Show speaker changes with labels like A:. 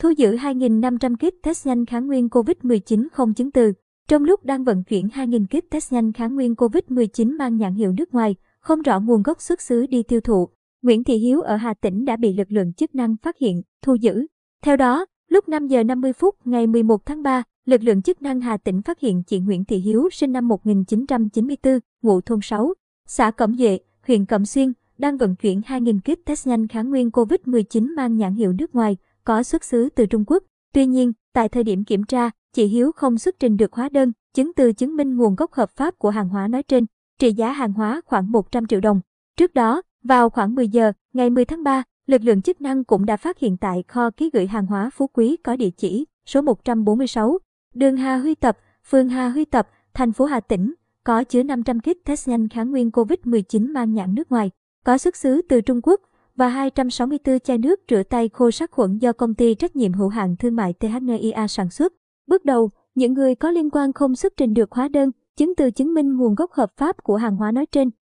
A: thu giữ 2.500 kit test nhanh kháng nguyên COVID-19 không chứng từ. Trong lúc đang vận chuyển 2.000 kit test nhanh kháng nguyên COVID-19 mang nhãn hiệu nước ngoài, không rõ nguồn gốc xuất xứ đi tiêu thụ, Nguyễn Thị Hiếu ở Hà Tĩnh đã bị lực lượng chức năng phát hiện, thu giữ. Theo đó, lúc 5 giờ 50 phút ngày 11 tháng 3, lực lượng chức năng Hà Tĩnh phát hiện chị Nguyễn Thị Hiếu sinh năm 1994, ngụ thôn 6, xã Cẩm Duệ, huyện Cẩm Xuyên, đang vận chuyển 2.000 kit test nhanh kháng nguyên COVID-19 mang nhãn hiệu nước ngoài, có xuất xứ từ Trung Quốc. Tuy nhiên, tại thời điểm kiểm tra, chị Hiếu không xuất trình được hóa đơn, chứng từ chứng minh nguồn gốc hợp pháp của hàng hóa nói trên, trị giá hàng hóa khoảng 100 triệu đồng. Trước đó, vào khoảng 10 giờ, ngày 10 tháng 3, lực lượng chức năng cũng đã phát hiện tại kho ký gửi hàng hóa Phú Quý có địa chỉ số 146, đường Hà Huy Tập, phường Hà Huy Tập, thành phố Hà Tĩnh, có chứa 500 kit test nhanh kháng nguyên COVID-19 mang nhãn nước ngoài, có xuất xứ từ Trung Quốc và 264 chai nước rửa tay khô sát khuẩn do công ty trách nhiệm hữu hạn thương mại THNIA sản xuất. Bước đầu, những người có liên quan không xuất trình được hóa đơn, chứng từ chứng minh nguồn gốc hợp pháp của hàng hóa nói trên.